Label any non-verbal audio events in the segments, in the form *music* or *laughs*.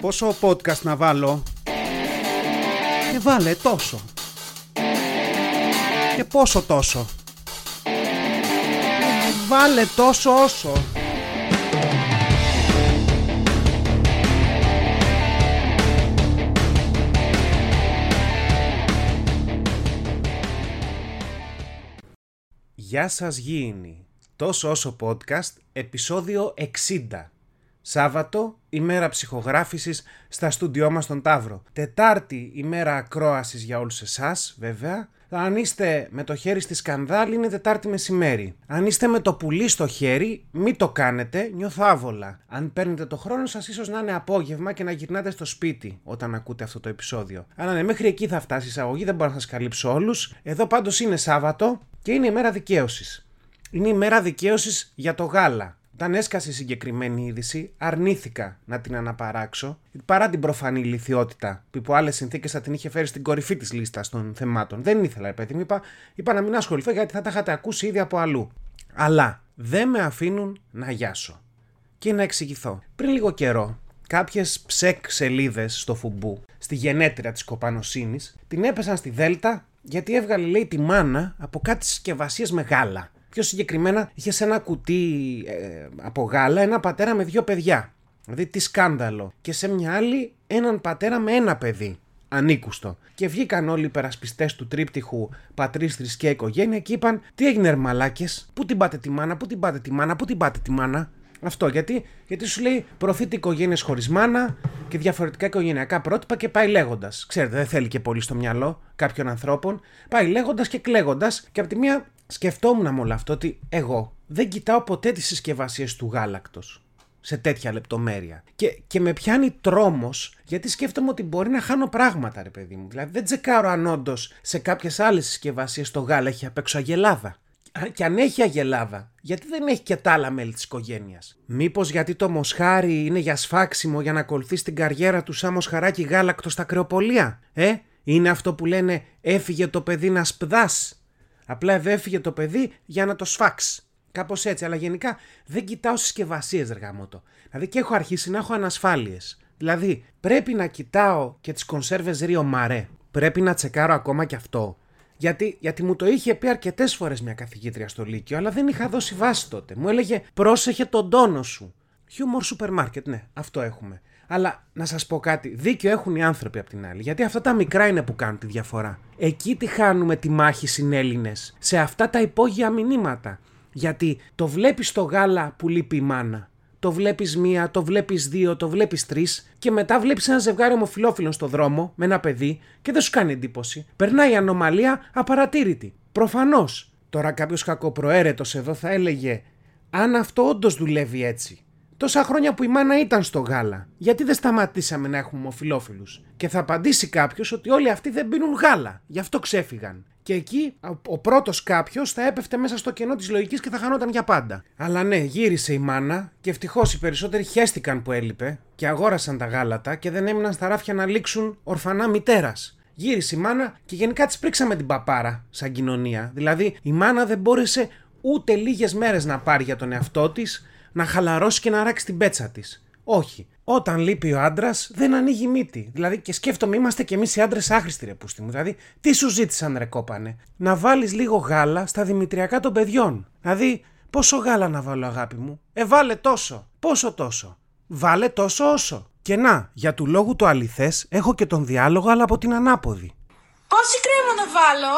Πόσο podcast να βάλω; Και βάλε τόσο. Και πόσο τόσο. Βάλε τόσο όσο. Γεια σας γήινοι. Τόσο όσο podcast, επεισόδιο 60. Σάββατο, ημέρα ψυχογράφησης στα στούντιό μας στον Ταύρο. Τετάρτη, ημέρα ακρόασης για όλους εσάς, βέβαια. Αν είστε με το χέρι στη σκανδάλη, είναι Τετάρτη μεσημέρι. Αν είστε με το πουλί στο χέρι, μην το κάνετε, νιώθω άβολα. Αν παίρνετε το χρόνο σας, ίσως να είναι απόγευμα και να γυρνάτε στο σπίτι όταν ακούτε αυτό το επεισόδιο. Αλλά ναι, μέχρι εκεί θα φτάσει η εισαγωγή, δεν μπορώ να σας καλύψω όλους. Εδώ πάντως είναι Σάββατο και είναι ημέρα δικαίωσης. Είναι η μέρα δικαίωσης για το γάλα. Όταν έσκασε η συγκεκριμένη είδηση, αρνήθηκα να την αναπαράξω παρά την προφανή λυθιότητα που υπό άλλες συνθήκες θα την είχε φέρει στην κορυφή της λίστας των θεμάτων. Δεν ήθελα, παιδί μου, είπα, είπα να μην ασχοληθώ γιατί θα τα είχατε ακούσει ήδη από αλλού. Αλλά δεν με αφήνουν να γιάσω. Και να εξηγηθώ. Πριν λίγο καιρό, κάποιες ψεκ σελίδες στο φουμπού, στη γενέτειρα της κοπανοσύνης, την έπεσαν στη Δέλτα γιατί έβγαλε, λέει, τη μάνα από κάτι συσκευασίες με γάλα. Πιο συγκεκριμένα, είχε σε ένα κουτί ε, από γάλα ένα πατέρα με δύο παιδιά. Δηλαδή, τι σκάνδαλο. Και σε μια άλλη, έναν πατέρα με ένα παιδί. Ανήκουστο. Και βγήκαν όλοι οι υπερασπιστές του τρίπτυχου πατρίς, θρησκεία, οικογένεια και είπαν: Τι έγινε, μαλάκες, πού την πάτε τη μάνα, πού την πάτε τη μάνα, πού την πάτε τη μάνα; Αυτό γιατί, γιατί σου λέει προωθείται οικογένειες χωρίς μάνα και διαφορετικά οικογενειακά πρότυπα και πάει λέγοντας. Ξέρετε, δεν θέλει και πολύ στο μυαλό κάποιων ανθρώπων. Πάει λέγοντας και κλαίγοντας και από τη μία σκεφτόμουν με όλο αυτό ότι εγώ δεν κοιτάω ποτέ τις συσκευασίες του γάλακτος σε τέτοια λεπτομέρεια. Και, και με πιάνει τρόμος γιατί σκέφτομαι ότι μπορεί να χάνω πράγματα, ρε παιδί μου. Δηλαδή δεν τσεκάρω αν όντως σε κάποιες άλλες συσκευασίες το γάλα έχει απ' έξω αγελάδα. Και αν έχει αγελάδα, γιατί δεν έχει και τα άλλα μέλη της οικογένειας. Μήπως γιατί το μοσχάρι είναι για σφάξιμο για να ακολουθεί την καριέρα του σαν μοσχαράκι γάλακτο στα κρεοπολία. Ε, είναι αυτό που λένε έφυγε το παιδί να σπδάσει Απλά εδώ έφυγε το παιδί για να το σφάξει. Κάπως έτσι. Αλλά γενικά δεν κοιτάω συσκευασίες, ρεγαμότο. Δηλαδή και έχω αρχίσει να έχω ανασφάλειες. Δηλαδή πρέπει να κοιτάω και τις κονσέρβες Ρίο Μαρέ. Πρέπει να τσεκάρω ακόμα και αυτό. Γιατί, γιατί μου το είχε πει αρκετές φορές μια καθηγήτρια στο Λύκειο, αλλά δεν είχα δώσει βάση τότε. Μου έλεγε πρόσεχε τον τόνο σου. Χιούμορ σούπερ μάρκετ, ναι, αυτό έχουμε. Αλλά να σας πω κάτι, δίκιο έχουν οι άνθρωποι απ' την άλλη. Γιατί αυτά τα μικρά είναι που κάνουν τη διαφορά. Εκεί τη χάνουμε τη μάχη συνέλληνε. Σε αυτά τα υπόγεια μηνύματα. Γιατί το βλέπεις το γάλα που λείπει η μάνα. Το βλέπεις μία, το βλέπεις δύο, το βλέπεις τρεις και μετά βλέπεις ένα ζευγάρι ομοφυλόφιλων στο δρόμο με ένα παιδί και δεν σου κάνει εντύπωση. Περνάει η ανομαλία απαρατήρητη. Προφανώς. Τώρα κάποιος κακοπροαίρετος εδώ θα έλεγε αν αυτό όντως δουλεύει έτσι τόσα χρόνια που η μάνα ήταν στο γάλα. Γιατί δεν σταματήσαμε να έχουμε ομοφυλόφιλους; Και θα απαντήσει κάποιος ότι όλοι αυτοί δεν πίνουν γάλα. Γι' αυτό ξέφυγαν. Και εκεί ο πρώτος κάποιος θα έπεφτε μέσα στο κενό της λογικής και θα χανόταν για πάντα. Αλλά ναι, γύρισε η μάνα και ευτυχώς οι περισσότεροι χέστηκαν που έλειπε και αγόρασαν τα γάλατα και δεν έμειναν στα ράφια να λήξουν ορφανά μητέρας. Γύρισε η μάνα και γενικά της πρίξαμε την παπάρα σαν κοινωνία. Δηλαδή η μάνα δεν μπόρεσε ούτε λίγες μέρες να πάρει για τον εαυτό της να χαλαρώσει και να ράξει την πέτσα της. Όχι. Όταν λείπει ο άντρας, δεν ανοίγει μύτη. Δηλαδή, και σκέφτομαι, είμαστε κι εμείς οι άντρες άχρηστοι, ρε πούστη μου. Δηλαδή, τι σου ζήτησαν, ρε κόπανε; Να βάλεις λίγο γάλα στα δημητριακά των παιδιών. Δηλαδή, πόσο γάλα να βάλω, αγάπη μου; Ε, βάλε τόσο. Πόσο τόσο; Βάλε τόσο όσο. Και να, για του λόγου το αληθές, έχω και τον διάλογο, αλλά από την ανάποδη. Πόση κρέμα να βάλω;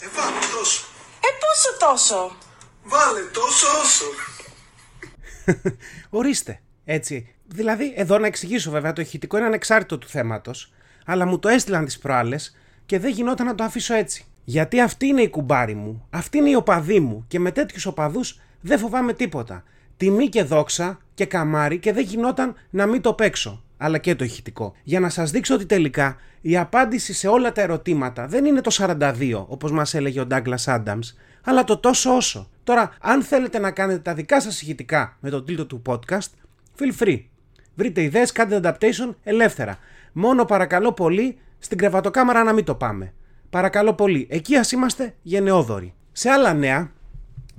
Ε, βάλε τόσο. Ε, πόσο τόσο; Βάλε τόσο όσο. *laughs* Ορίστε. Έτσι. Δηλαδή, εδώ να εξηγήσω βέβαια, το ηχητικό είναι ανεξάρτητο του θέματος, αλλά μου το έστειλαν τις προάλλες και δεν γινόταν να το αφήσω έτσι. Γιατί αυτή είναι η κουμπάρη μου, αυτή είναι η οπαδή μου και με τέτοιους οπαδούς δεν φοβάμαι τίποτα. Τιμή και δόξα και καμάρι και δεν γινόταν να μην το παίξω. Αλλά και το ηχητικό. Για να σας δείξω ότι τελικά η απάντηση σε όλα τα ερωτήματα δεν είναι το 42, όπως μας έλεγε ο Ντάγκλας Άνταμς, αλλά το τόσο όσο. Τώρα, αν θέλετε να κάνετε τα δικά σας ηχητικά με τον τίτλο του podcast, feel free. Βρείτε ιδέες, κάντε adaptation ελεύθερα. Μόνο παρακαλώ πολύ στην κρεβατοκάμαρα να μην το πάμε. Παρακαλώ πολύ, εκεί ας είμαστε γενναιόδοροι. Σε άλλα νέα,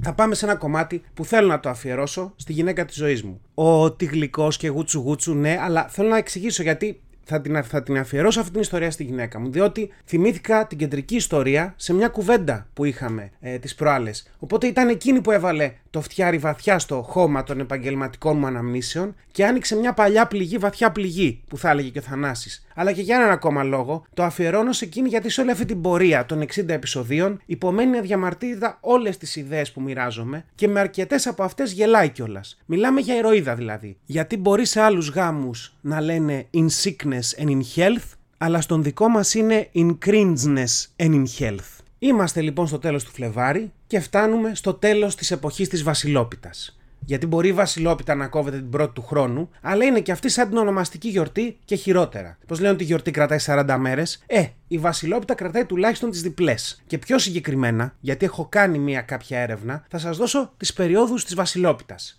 θα πάμε σε ένα κομμάτι που θέλω να το αφιερώσω στη γυναίκα της ζωής μου. Ότι γλυκό και γούτσου γούτσου, ναι, αλλά θέλω να εξηγήσω γιατί θα την, θα την αφιερώσω αυτή την ιστορία στη γυναίκα μου. Διότι θυμήθηκα την κεντρική ιστορία σε μια κουβέντα που είχαμε ε, τις προάλλες. Οπότε ήταν εκείνη που έβαλε το φτιάρι βαθιά στο χώμα των επαγγελματικών μου αναμνήσεων και άνοιξε μια παλιά πληγή, βαθιά πληγή, που θα έλεγε και ο Θανάσης. Αλλά και για έναν ακόμα λόγο, το αφιερώνω σε εκείνη γιατί σε όλη αυτή την πορεία των 60 επεισοδίων υπομένει αδιαμαρτύρητα όλες τις ιδέες που μοιράζομαι και με αρκετές από αυτές γελάει κιόλας. Μιλάμε για ηρωίδα δηλαδή. Γιατί μπορεί σε άλλους γάμους να λένε in sickness and in health, αλλά στον δικό μας είναι in cringeness and in health. Είμαστε λοιπόν στο τέλος του Φλεβάρι και φτάνουμε στο τέλος της εποχής της Βασιλόπιτας. Γιατί μπορεί η Βασιλόπιτα να κόβεται την πρώτη του χρόνου, αλλά είναι και αυτή σαν την ονομαστική γιορτή και χειρότερα. Πώς λένε ότι η γιορτή κρατάει 40 μέρες, ε, η Βασιλόπιτα κρατάει τουλάχιστον τις διπλές. Και πιο συγκεκριμένα, γιατί έχω κάνει μία κάποια έρευνα, θα σας δώσω τις περιόδους της Βασιλόπιτας.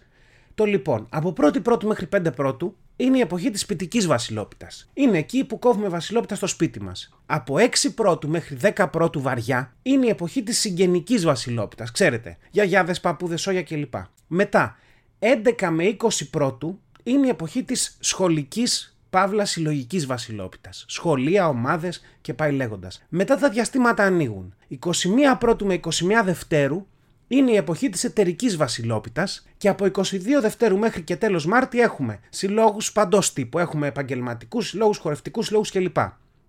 Το λοιπόν, από 1η Πρώτου μέχρι 5 Πρώτου είναι η εποχή της ποιητική Βασιλόπιτας. Είναι εκεί που κόβουμε Βασιλόπιτα στο σπίτι μας. Από 6 Πρώτου μέχρι 10 Πρώτου βαριά είναι η εποχή της συγγενικής Βασιλόπιτας. Ξέρετε, γιαγιάδες, παππούδες, σόγια κλπ. Μετά, 11 με 20 Πρώτου είναι η εποχή της σχολικής παύλας συλλογικής Βασιλόπιτας. Σχολεία, ομάδες και πάει λέγοντας. Μετά τα διαστήματα ανοίγουν. 21 Πρώτου με 21 Δευτέρου είναι η εποχή της εταιρικής βασιλόπιτας και από 22 Δευτέρου μέχρι και τέλος Μάρτη έχουμε συλλόγους παντός τύπου. Έχουμε επαγγελματικούς συλλόγους, χορευτικούς συλλόγους κλπ.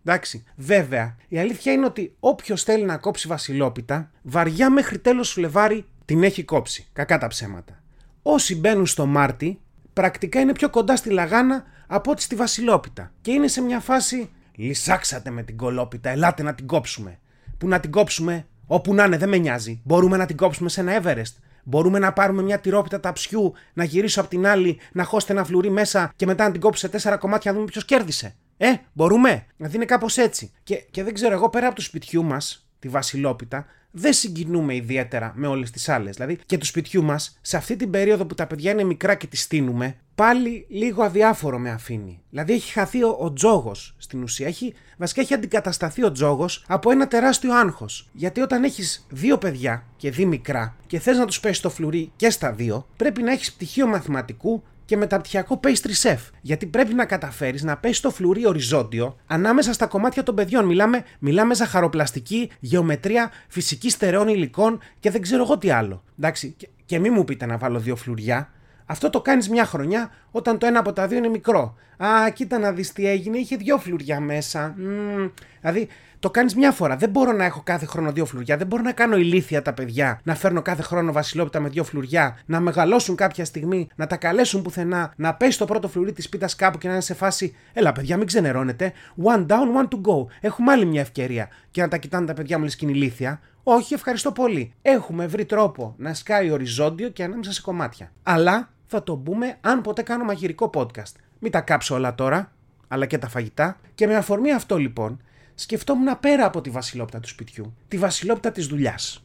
Εντάξει. Βέβαια, η αλήθεια είναι ότι όποιος θέλει να κόψει βασιλόπιτα, βαριά μέχρι τέλος Φλεβάρι την έχει κόψει. Κακά τα ψέματα. Όσοι μπαίνουν στο Μάρτι, πρακτικά είναι πιο κοντά στη Λαγάνα από ότι στη Βασιλόπιτα. Και είναι σε μια φάση. Λυσάξατε με την κολόπιτα, ελάτε να την κόψουμε. Που να την κόψουμε, Όπου να είναι, δεν με νοιάζει. Μπορούμε να την κόψουμε σε ένα Everest. Μπορούμε να πάρουμε μια τυρόπιτα ταψιού, να γυρίσω από την άλλη, να χώσετε ένα φλουρί μέσα και μετά να την κόψω σε τέσσερα κομμάτια να δούμε ποιος κέρδισε. Ε, μπορούμε. Δηλαδή είναι κάπως έτσι. Και, και δεν ξέρω, εγώ πέρα από το σπιτιού μας, τη Βασιλόπιτα, δεν συγκινούμε ιδιαίτερα με όλες τις άλλες. Δηλαδή και του σπιτιού μας, σε αυτή την περίοδο που τα παιδιά είναι μικρά και τη στείνουμε, πάλι λίγο αδιάφορο με αφήνει. Δηλαδή έχει χαθεί ο, ο τζόγος στην ουσία. Έχει, βασικά έχει αντικατασταθεί ο τζόγος από ένα τεράστιο άγχος. Γιατί όταν έχεις δύο παιδιά και δύο μικρά και θες να τους πέσει το φλουρί και στα δύο, πρέπει να έχεις πτυχίο μαθηματικού και μεταπτυχιακό pastry chef. Γιατί πρέπει να καταφέρεις να πέσεις το φλουρί οριζόντιο ανάμεσα στα κομμάτια των παιδιών. Μιλάμε, μιλάμε ζαχαροπλαστική, γεωμετρία, φυσική στερεών υλικών και δεν ξέρω εγώ τι άλλο. Εντάξει, και, και μη μου πείτε να βάλω δύο φλουριά. Αυτό το κάνεις μια χρονιά όταν το ένα από τα δύο είναι μικρό. Α, κοίτα να δεις τι έγινε, είχε δύο φλουριά μέσα. Mm, δηλαδή, το κάνεις μια φορά. Δεν μπορώ να έχω κάθε χρόνο δύο φλουριά. Δεν μπορώ να κάνω ηλίθια τα παιδιά. Να φέρνω κάθε χρόνο βασιλόπιτα με δύο φλουριά. Να μεγαλώσουν κάποια στιγμή. Να τα καλέσουν πουθενά. Να πέσει το πρώτο φλουρί της πίτας κάπου και να είναι σε φάση. Έλα, παιδιά, μην ξενερώνετε. One down, one to go. Έχουμε άλλη μια ευκαιρία. Και να τα κοιτάνε τα παιδιά μου λε και είναι ηλίθια. Όχι, ευχαριστώ πολύ. Έχουμε βρει τρόπο να σκάει οριζόντιο και ανάμεσα σε κομμάτια. Αλλά θα το μπούμε αν ποτέ κάνω μαγειρικό podcast. Μην τα κάψω όλα τώρα, αλλά και τα φαγητά. Και με αφορμή αυτό λοιπόν, σκεφτόμουν πέρα από τη βασιλόπιτα του σπιτιού, τη βασιλόπιτα της δουλειάς.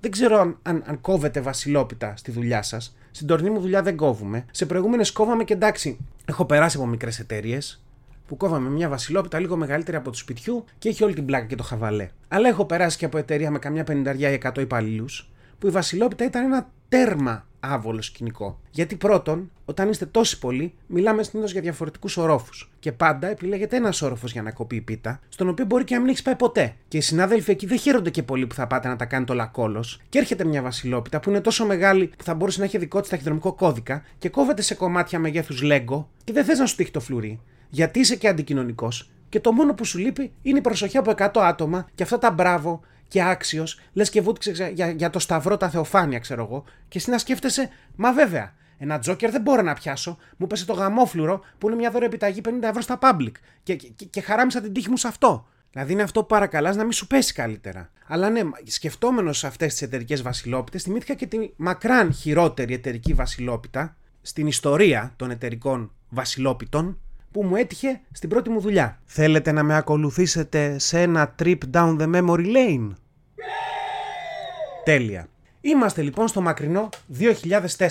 Δεν ξέρω αν, αν, αν κόβετε βασιλόπιτα στη δουλειά σας. Στην τωρινή μου δουλειά δεν κόβουμε. Σε προηγούμενες κόβαμε και εντάξει, έχω περάσει από μικρές εταιρείες που κόβαμε μια βασιλόπιτα λίγο μεγαλύτερη από του σπιτιού και έχει όλη την πλάκα και το χαβαλέ. Αλλά έχω περάσει και από εταιρεία με καμιά πενηνταριά ή 100 υπαλλήλους, που η βασιλόπιτα ήταν ένα τέρμα άβολο σκηνικό. Γιατί πρώτον, όταν είστε τόσοι πολλοί, μιλάμε συνήθως για διαφορετικούς ορόφους. Και πάντα επιλέγεται ένας όροφος για να κοπεί η πίτα, στον οποίο μπορεί και να μην έχεις πάει ποτέ. Και οι συνάδελφοι εκεί δεν χαίρονται και πολύ που θα πάτε να τα κάνετε όλα κόλος. Και έρχεται μια βασιλόπιτα που είναι τόσο μεγάλη που θα μπορούσε να έχει δικό της ταχυδρομικό κώδικα και κόβεται σε κομμάτια μεγέθους Lego και δεν θες να σου τύχει το φλουρί. Γιατί είσαι και αντικοινωνικός και το μόνο που σου λείπει είναι η προσοχή από 100 άτομα και αυτά τα μπράβο και άξιος, λες και βούτυξε για, για το σταυρό τα θεοφάνεια, ξέρω εγώ, και εσύ να σκέφτεσαι, μα βέβαια, ένα τζόκερ δεν μπορώ να πιάσω. Μου πέσε το γαμόφλουρο που είναι μια δώρα επιταγή 50 ευρώ στα public. Και, και, και χαράμισα την τύχη μου σε αυτό. Δηλαδή είναι αυτό που παρακαλάς να μην σου πέσει καλύτερα. Αλλά ναι, σκεφτόμενος αυτές τις εταιρικές βασιλόπιτες, θυμήθηκα και τη μακράν χειρότερη εταιρική βασιλόπιτα στην ιστορία των εταιρικών βασιλόπιτων που μου έτυχε στην πρώτη μου δουλειά. Θέλετε να με ακολουθήσετε σε ένα trip down the memory lane? Τέλεια. Είμαστε λοιπόν στο μακρινό 2004.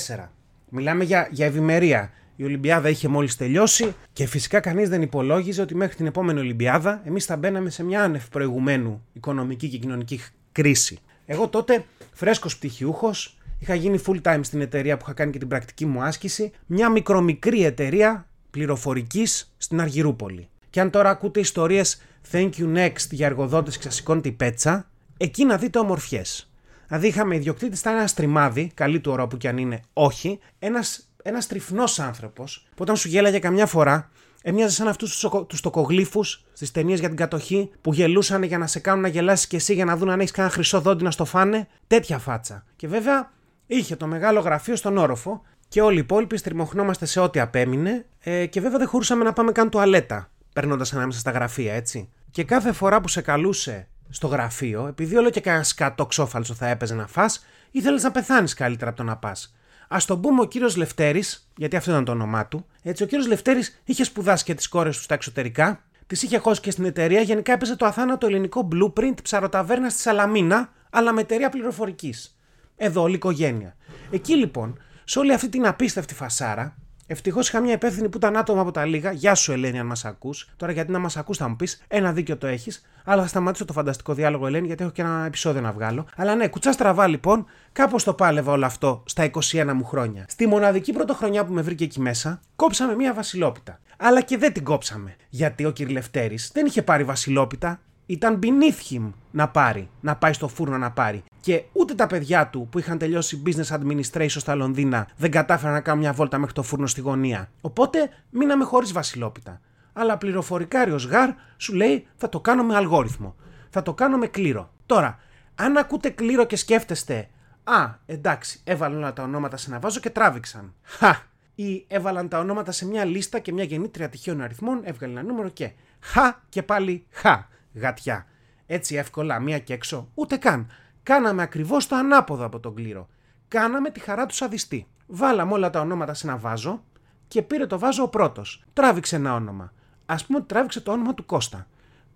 Μιλάμε για, για ευημερία. Η Ολυμπιάδα είχε μόλις τελειώσει και φυσικά κανείς δεν υπολόγιζε ότι μέχρι την επόμενη Ολυμπιάδα εμείς θα μπαίναμε σε μια άνευ προηγουμένου οικονομική και κοινωνική κρίση. Εγώ τότε, φρέσκος πτυχιούχος, Είχα γίνει full time στην εταιρεία που είχα κάνει και την πρακτική μου άσκηση. Μια μικρομικρή εταιρεία πληροφορικής στην Αργυρούπολη. Και αν τώρα ακούτε ιστορίες thank you next για εργοδότες και σας σηκώνετε η πέτσα, εκεί να δείτε ομορφιές. Δηλαδή είχαμε ιδιοκτήτης, ήταν ένας τριμάδι, καλή του ώρα που κι αν είναι, όχι, ένας ένας τριφνός άνθρωπος που όταν σου γέλαγε καμιά φορά, έμοιαζε σαν αυτούς τους τοκογλύφους στις ταινίες για την κατοχή που γελούσαν για να σε κάνουν να γελάσεις και εσύ για να δουν αν έχεις κανένα χρυσό δόντι να στο φάνε. Τέτοια φάτσα. Και βέβαια είχε το μεγάλο γραφείο στον όροφο και όλοι οι υπόλοιποι στριμωχνόμαστε σε ό,τι απέμεινε ε, και βέβαια δεν χωρούσαμε να πάμε καν τουαλέτα παίρνοντα ανάμεσα στα γραφεία, έτσι. Και κάθε φορά που σε καλούσε στο γραφείο, επειδή όλο και κανένας σκατό ξόφαλσο θα έπαιζε να φά, ήθελες να πεθάνεις καλύτερα από το να πας. Α τον πούμε ο κύριος Λευτέρης, γιατί αυτό ήταν το όνομά του. Έτσι, ο κύριος Λευτέρης είχε σπουδάσει και τις κόρες του στα εξωτερικά, τις είχε χώσει και στην εταιρεία, γενικά έπαιζε το αθάνατο ελληνικό blueprint ψαροταβέρνας στη Σαλαμίνα, αλλά με εταιρεία πληροφορικής. Εδώ, όλη η οικογένεια. Εκεί λοιπόν, σε όλη αυτή την απίστευτη φασάρα, Ευτυχώς είχα μια υπεύθυνη που ήταν άτομα από τα λίγα. Γεια σου, Ελένη, αν μας ακούς. Τώρα, γιατί να μας ακούς, θα μου πεις: Ένα δίκιο το έχεις. Αλλά θα σταματήσω το φανταστικό διάλογο, Ελένη, γιατί έχω και ένα επεισόδιο να βγάλω. Αλλά ναι, κουτσά στραβά λοιπόν, κάπως το πάλευα όλο αυτό στα 21 μου χρόνια. Στη μοναδική πρωτοχρονιά που με βρήκε εκεί μέσα, κόψαμε μια βασιλόπιτα. Αλλά και δεν την κόψαμε. Γιατί ο Κυρλευτέρη δεν είχε πάρει βασιλόπιτα, ήταν beneath him να πάρει, να πάει στο φούρνο να πάρει. Και ούτε τα παιδιά του που είχαν τελειώσει business administration στα Λονδίνα δεν κατάφεραν να κάνουν μια βόλτα μέχρι το φούρνο στη γωνία. Οπότε μείναμε χωρίς βασιλόπιτα. Αλλά πληροφορικάριο Γαρ σου λέει θα το κάνω με αλγόριθμο. Θα το κάνω με κλήρο. Τώρα, αν ακούτε κλήρο και σκέφτεστε Α, εντάξει, έβαλαν όλα τα ονόματα σε ένα βάζο και τράβηξαν. Χα! Ή έβαλαν τα ονόματα σε μια λίστα και μια γεννήτρια τυχαίων αριθμών, έβγαλε ένα νούμερο και χα και πάλι χα γατιά. Έτσι εύκολα, μία και έξω, ούτε καν. Κάναμε ακριβώς το ανάποδο από τον κλήρο. Κάναμε τη χαρά του σαδιστή. Βάλαμε όλα τα ονόματα σε ένα βάζο και πήρε το βάζο ο πρώτος. Τράβηξε ένα όνομα. Α πούμε ότι τράβηξε το όνομα του Κώστα.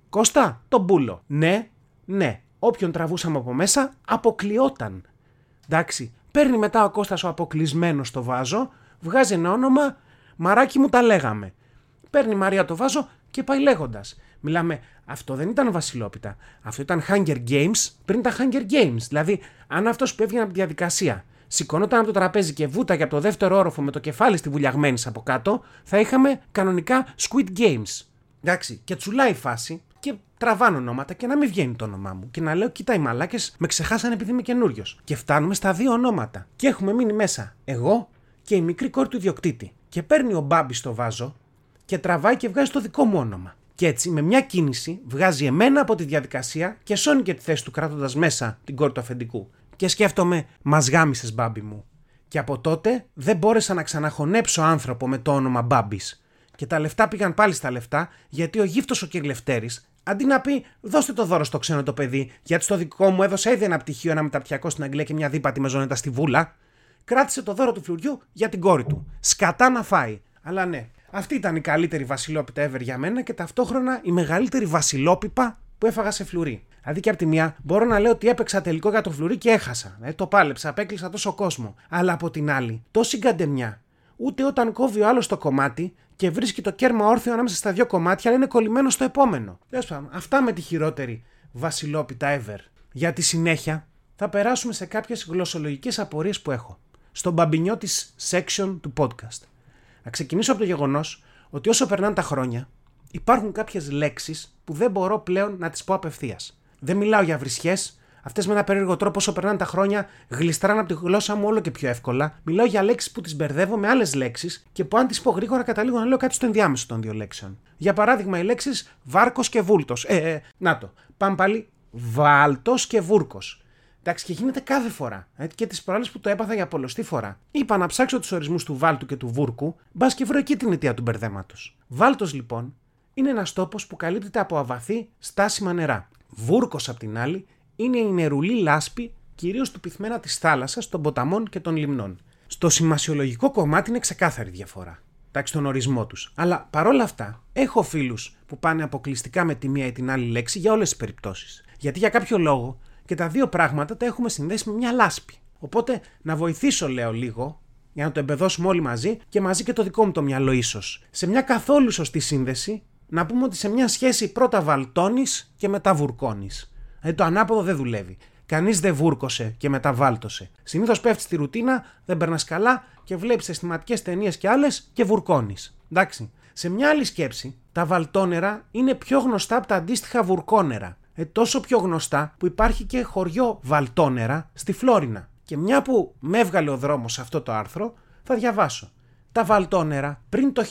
Κώστα, τον μπούλο. Ναι, ναι. Όποιον τραβούσαμε από μέσα, αποκλειόταν. Εντάξει, παίρνει μετά ο Κώστας ο αποκλεισμένος το βάζο, βγάζει ένα όνομα, μαράκι μου τα λέγαμε. Παίρνει η Μαρία το βάζο και πάει λέγοντας. Μιλάμε, αυτό δεν ήταν Βασιλόπιτα. Αυτό ήταν Hunger Games πριν τα Hunger Games. Δηλαδή, αν αυτός που έβγαινε από τη διαδικασία σηκώνονταν από το τραπέζι και βούταγε από το δεύτερο όροφο με το κεφάλι στη βουλιαγμένη από κάτω, θα είχαμε κανονικά Squid Games. Εντάξει, και τσουλάει η φάση και τραβάνω ονόματα και να μην βγαίνει το όνομά μου. Και να λέω, κοίτα, οι μαλάκες με ξεχάσανε επειδή είμαι καινούριος. Και φτάνουμε στα δύο ονόματα. Και έχουμε μείνει μέσα εγώ και η μικρή κόρη του ιδιοκτήτη. Και παίρνει ο Μπάμπης στο βάζο και τραβάει και βγάζει το δικό μου όνομα. Και έτσι με μια κίνηση βγάζει εμένα από τη διαδικασία και σώνει και τη θέση του κράτοντας μέσα την κόρη του αφεντικού. Και σκέφτομαι, μας γάμισες μπάμπι μου. Και από τότε δεν μπόρεσα να ξαναχωνέψω άνθρωπο με το όνομα Μπάμπης. Και τα λεφτά πήγαν πάλι στα λεφτά, γιατί ο γύφτος ο Κυρλευτέρη, αντί να πει δώστε το δώρο στο ξένο το παιδί, γιατί στο δικό μου έδωσε ήδη ένα πτυχίο, ένα μεταπτυχιακό στην Αγγλία και μια δίπατη με ζώνετα στη βούλα, κράτησε το δώρο του φλουριού για την κόρη του. Σκατά να φάει. Αλλά ναι, αυτή ήταν η καλύτερη βασιλόπιτα ever για μένα και ταυτόχρονα η μεγαλύτερη βασιλόπιπα που έφαγα σε φλουρί. Δηλαδή και από τη μία μπορώ να λέω ότι έπαιξα τελικό για το φλουρί και έχασα. Ε, το πάλεψα, απέκλεισα τόσο κόσμο. Αλλά από την άλλη, τόση γκαντεμιά. Ούτε όταν κόβει ο άλλος το κομμάτι και βρίσκει το κέρμα όρθιο ανάμεσα στα δύο κομμάτια, αλλά είναι κολλημένο στο επόμενο. Τέλος πάντων, αυτά με τη χειρότερη βασιλόπιτα ever. Για τη συνέχεια θα περάσουμε σε κάποιες γλωσσολογικές απορίες που έχω. Στον μπαμπινιό της section του podcast. Να ξεκινήσω από το γεγονός ότι όσο περνάνε τα χρόνια, υπάρχουν κάποιες λέξεις που δεν μπορώ πλέον να τις πω απευθείας. Δεν μιλάω για βρισιέ, αυτές με ένα περίεργο τρόπο όσο περνάνε τα χρόνια γλιστράνε από τη γλώσσα μου όλο και πιο εύκολα. Μιλάω για λέξεις που τις μπερδεύω με άλλες λέξεις και που αν τις πω γρήγορα καταλήγω να λέω κάτι στο ενδιάμεσο των δύο λέξεων. Για παράδειγμα, οι λέξεις βάρκος και βούλτος. Ε, ε, να το. Πάμε πάλι. Βάλτο και βούρκος. Εντάξει, και γίνεται κάθε φορά. Ε, και τις προάλλες που το έπαθα για πολλωστή φορά. Είπα να ψάξω τους ορισμούς του βάλτου και του βούρκου, μπας και βρω εκεί την αιτία του μπερδέματος. Βάλτος λοιπόν είναι ένας τόπος που καλύπτεται από αβαθή στάσιμα νερά. Βούρκος απ' την άλλη είναι η νερουλή λάσπη κυρίως του πυθμένα της θάλασσας, των ποταμών και των λιμνών. Στο σημασιολογικό κομμάτι είναι ξεκάθαρη διαφορά. Εντάξει, τον ορισμό τους. Αλλά παρόλα αυτά, έχω φίλους που πάνε αποκλειστικά με τη μία ή την άλλη λέξη για όλες τις περιπτώσεις. Γιατί για κάποιο λόγο και τα δύο πράγματα τα έχουμε συνδέσει με μια λάσπη. Οπότε να βοηθήσω, λέω λίγο, για να το εμπεδώσουμε όλοι μαζί και μαζί και το δικό μου το μυαλό ίσως. Σε μια καθόλου σωστή σύνδεση, να πούμε ότι σε μια σχέση πρώτα βαλτώνεις και μετά βουρκώνεις. Δηλαδή το ανάποδο δεν δουλεύει. Κανείς δεν βούρκωσε και μετά βάλτωσε. Συνήθως πέφτεις στη ρουτίνα, δεν περνάς καλά και βλέπεις αισθηματικές ταινίες και άλλες και βουρκώνεις. Εντάξει. Σε μια άλλη σκέψη, τα βαλτόνερα είναι πιο γνωστά από τα αντίστοιχα βουρκόνερα. Ε, τόσο πιο γνωστά που υπάρχει και χωριό βαλτόνερα στη Φλόρινα. Και μια που με έβγαλε ο δρόμος σε αυτό το άρθρο, θα διαβάσω. Τα βαλτόνερα πριν το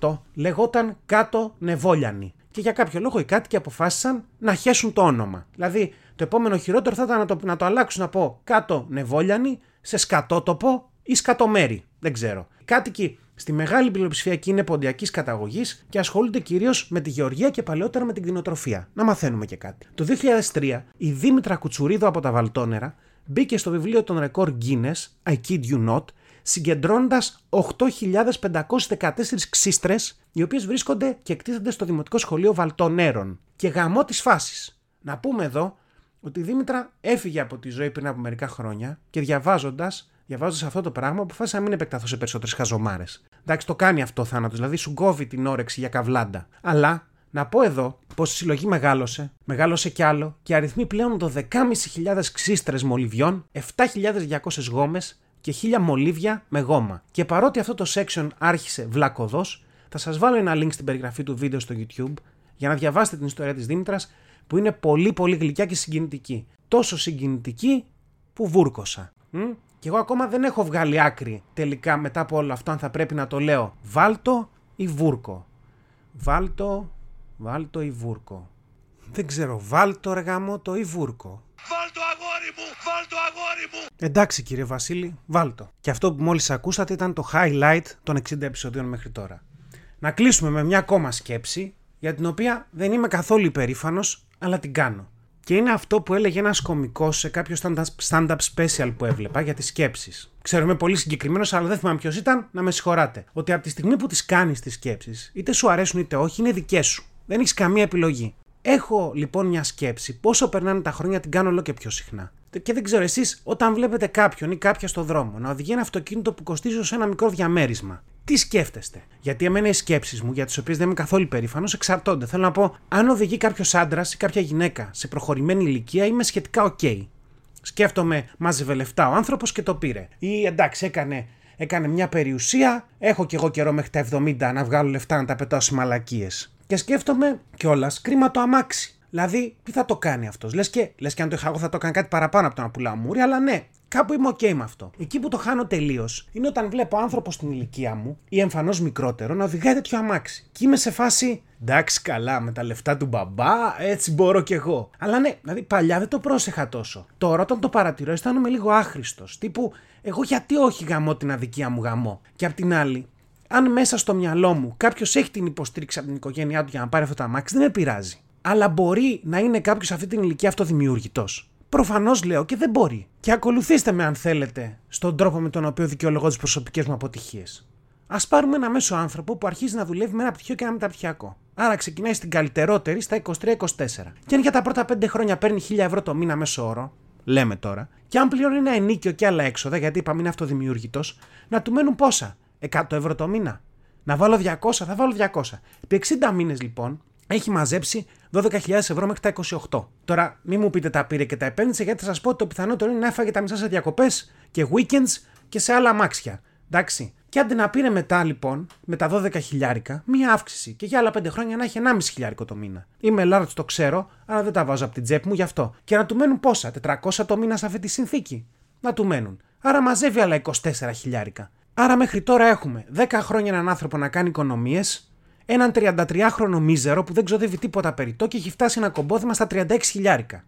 1928 λεγόταν κάτω Νεβόλιανοι. Και για κάποιο λόγο οι κάτοικοι αποφάσισαν να χέσουν το όνομα. Δηλαδή, το επόμενο χειρότερο θα ήταν να το, να το αλλάξουν από κάτω Νεβόλιανοι σε σκατότοπο ή σκατομέρι. Δεν ξέρω. Οι κάτοικοι στη μεγάλη πλειοψηφία εκεί είναι ποντιακής καταγωγής και ασχολούνται κυρίως με τη γεωργία και παλαιότερα με την κτηνοτροφία. Να μαθαίνουμε και κάτι. Το 2003 η Δήμητρα Κουτσουρίδου από τα Βαλτόνερα μπήκε στο βιβλίο των ρεκόρ Guinness, I kid you not, συγκεντρώνοντας 8.514 ξύστρες, οι οποίες βρίσκονται και εκτίθενται στο Δημοτικό Σχολείο Βαλτονέρων. Και γαμό τη φάση. Να πούμε εδώ ότι η Δήμητρα έφυγε από τη ζωή πριν από μερικά χρόνια και διαβάζοντας διαβάζοντας αυτό το πράγμα, αποφάσισα να μην επεκταθώ σε περισσότερες χαζομάρες. Εντάξει, το κάνει αυτό ο θάνατος, δηλαδή σου κόβει την όρεξη για καβλάντα. Αλλά να πω εδώ πως η συλλογή μεγάλωσε, μεγάλωσε κι άλλο και αριθμεί πλέον 12.500 ξύστρες μολυβιών, 7.200 γόμες και 1000 μολύβια με γόμα. Και παρότι αυτό το section άρχισε βλακοδό, θα σας βάλω ένα link στην περιγραφή του βίντεο στο YouTube για να διαβάσετε την ιστορία της Δήμητρας που είναι πολύ πολύ γλυκιά και συγκινητική. Τόσο συγκινητική που βούρκωσα. Και εγώ ακόμα δεν έχω βγάλει άκρη τελικά μετά από όλο αυτό αν θα πρέπει να το λέω βάλτο ή βούρκο; Βάλτο, βάλτο ή βούρκο. Δεν ξέρω, βάλτο ρε το ή βούρκο. Βάλτο αγόρι μου, βάλτο αγόρι μου. Εντάξει κύριε Βασίλη, βάλτο. Και αυτό που μόλις ακούσατε ήταν το highlight των 60 επεισοδίων μέχρι τώρα. Να κλείσουμε με μια ακόμα σκέψη για την οποία δεν είμαι καθόλου υπερήφανος, αλλά την κάνω. Και είναι αυτό που έλεγε ένας κωμικός σε κάποιο stand-up special που έβλεπα για τις σκέψεις. Ξέρω, είμαι πολύ συγκεκριμένος, αλλά δεν θυμάμαι ποιος ήταν, να με συγχωράτε. Ότι από τη στιγμή που τις κάνεις τις σκέψεις, είτε σου αρέσουν είτε όχι, είναι δικές σου. Δεν έχεις καμία επιλογή. Έχω λοιπόν μια σκέψη. Πόσο περνάνε τα χρόνια, την κάνω όλο και πιο συχνά. Και δεν ξέρω, εσείς όταν βλέπετε κάποιον ή κάποια στο δρόμο να οδηγεί ένα αυτοκίνητο που κοστίζει ως ένα μικρό διαμέρισμα, τι σκέφτεστε; Γιατί εμένα οι σκέψεις μου, για τις οποίες δεν είμαι καθόλου περήφανος, εξαρτώνται. Θέλω να πω, αν οδηγεί κάποιος άντρας ή κάποια γυναίκα σε προχωρημένη ηλικία, είμαι σχετικά OK. Σκέφτομαι, μάζευε λεφτά ο άνθρωπος και το πήρε. Ή εντάξει, έκανε, έκανε μια περιουσία, έχω κι εγώ καιρό μέχρι τα 70 να βγάλω λεφτά να τα πετάω σε μαλακίες. Και σκέφτομαι κιόλας, κρίμα το αμάξι. Δηλαδή, τι θα το κάνει αυτός; Λες και, λες και αν το είχα εγώ θα το έκανε κάτι παραπάνω από το να πουλάω μούρι, αλλά ναι, κάπου είμαι OK με αυτό. Εκεί που το χάνω τελείως είναι όταν βλέπω άνθρωπο στην ηλικία μου ή εμφανώς μικρότερο να οδηγάει τέτοιο αμάξι. Και είμαι σε φάση. Εντάξει, καλά, με τα λεφτά του μπαμπά, έτσι μπορώ κι εγώ. Αλλά ναι, δηλαδή παλιά δεν το πρόσεχα τόσο. Τώρα όταν το παρατηρώ αισθάνομαι λίγο άχρηστος. Τύπου, εγώ γιατί όχι γαμώ την αδικία μου γαμώ. Και απ' την άλλη, αν μέσα στο μυαλό μου κάποιος έχει την υποστήριξη από την οικογένειά του για να πάρει αυτό το αμάξι, δεν με πειράζει. Αλλά μπορεί να είναι κάποιος σε αυτή την ηλικία αυτοδημιούργητο. Προφανώς λέω και δεν μπορεί. Και ακολουθήστε με αν θέλετε στον τρόπο με τον οποίο δικαιολογώ τις προσωπικές μου αποτυχίες. Α πάρουμε ένα μέσο άνθρωπο που αρχίζει να δουλεύει με ένα πτυχίο και ένα μεταπτυχιακό. Άρα ξεκινάει στην καλύτερότερη στα 23-24. Και αν για τα πρώτα 5 χρόνια παίρνει 1000 ευρώ το μήνα μέσο όρο, λέμε τώρα, και αν πληρώνει ένα ενίκιο και άλλα έξοδα, γιατί είπαμε είναι αυτοδημιούργητο, να του μένουν πόσα, 100 ευρώ το μήνα. Να βάλω 200, θα βάλω 200. Επί 60 μήνες λοιπόν έχει μαζέψει 12.000 ευρώ μέχρι τα 28. Τώρα, μην μου πείτε τα πήρε και τα επένδυσε, γιατί θα σας πω ότι το πιθανότερο είναι να έφαγε τα μισά σε διακοπές και weekends και σε άλλα αμάξια. Εντάξει. Και άντε να πήρε μετά λοιπόν, με τα 12 χιλιάρικα, μία αύξηση και για άλλα 5 χρόνια να έχει 1,5 χιλιάρικο το μήνα. Είμαι large, το ξέρω, αλλά δεν τα βάζω από την τσέπη μου γι' αυτό. Και να του μένουν πόσα, 400 το μήνα σε αυτή τη συνθήκη; Να του μένουν. Άρα μαζεύει άλλα 24 χιλιάρικα. Άρα μέχρι τώρα έχουμε 10 χρόνια έναν άνθρωπο να κάνει οικονομίες, έναν 33χρονο μίζερο που δεν ξοδεύει τίποτα περιττό και έχει φτάσει ένα κομπόδημα στα 36 χιλιάρικα.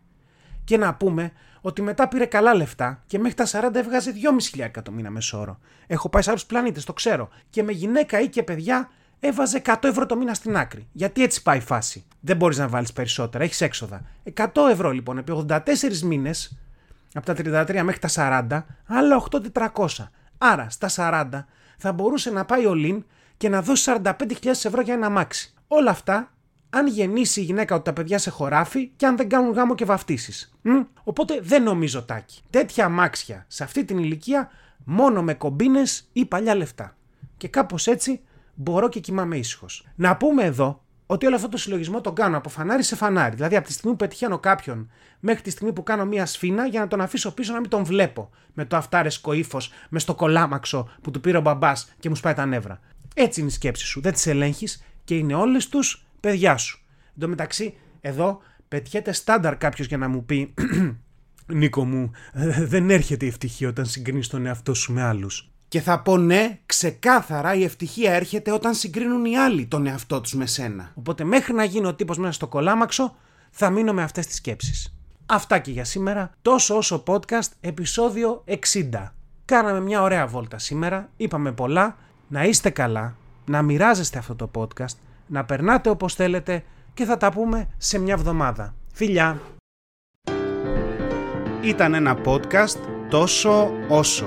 Και να πούμε ότι μετά πήρε καλά λεφτά και μέχρι τα 40 έβγαζε 2,5 χιλιάρικα το μήνα μεσόωρο. Έχω πάει σε άλλους πλανήτες, το ξέρω. Και με γυναίκα ή και παιδιά έβαζε 100 ευρώ το μήνα στην άκρη. Γιατί έτσι πάει η φάση. Δεν μπορείς να βάλεις περισσότερα, έχεις έξοδα. 100 ευρώ λοιπόν επί 84 μήνες, από τα 33 μέχρι τα 40, άλλα 8.400. Άρα στα 40 θα μπορούσε να πάει ο Λίν και να δώσει 45.000 ευρώ για ένα αμάξι. Όλα αυτά αν γεννήσει η γυναίκα ότι τα παιδιά σε χωράφι και αν δεν κάνουν γάμο και βαφτίσεις. Οπότε δεν νομίζω τάκι. Τέτοια αμάξια σε αυτή την ηλικία μόνο με κομπίνες ή παλιά λεφτά. Και κάπως έτσι μπορώ και κοιμάμαι ήσυχος. Να πούμε εδώ ότι όλο αυτό το συλλογισμό τον κάνω από φανάρι σε φανάρι. Δηλαδή από τη στιγμή που πετυχαίνω κάποιον μέχρι τη στιγμή που κάνω μία σφίνα για να τον αφήσω πίσω να μην τον βλέπω. Με το αυτάρεσκο ύφος, με στο κολάμαξο που του πήρε ο μπαμπάς και μου σπάει τα νεύρα. Έτσι είναι η σκέψη σου. Δεν τις ελέγχεις και είναι όλες τους παιδιά σου. Εν τω μεταξύ, εδώ πετιέται στάνταρ κάποιος για να μου πει *clears throat* Νίκο μου, δεν έρχεται η ευτυχία όταν συγκρίνεις τον εαυτό σου με άλλους. Και θα πω ναι, ξεκάθαρα η ευτυχία έρχεται όταν συγκρίνουν οι άλλοι τον εαυτό τους με σένα. Οπότε μέχρι να γίνω ο τύπος μέσα στο κολάμαξο θα μείνω με αυτές τις σκέψεις. Αυτά και για σήμερα, τόσο όσο podcast, επεισόδιο 60. Κάναμε μια ωραία βόλτα σήμερα, είπαμε πολλά, να είστε καλά, να μοιράζεστε αυτό το podcast, να περνάτε όπως θέλετε και θα τα πούμε σε μια εβδομάδα. Φιλιά! Ήταν ένα podcast τόσο όσο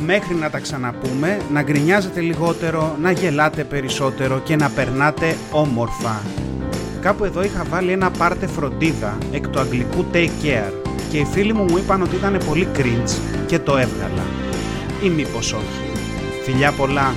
μέχρι να τα ξαναπούμε, να γκρινιάζετε λιγότερο, να γελάτε περισσότερο και να περνάτε όμορφα. Κάπου εδώ είχα βάλει ένα πάρτε φροντίδα εκ του αγγλικού take care και οι φίλοι μου μου είπαν ότι ήταν πολύ cringe και το έβγαλα. Ή μήπως όχι. Φιλιά πολλά!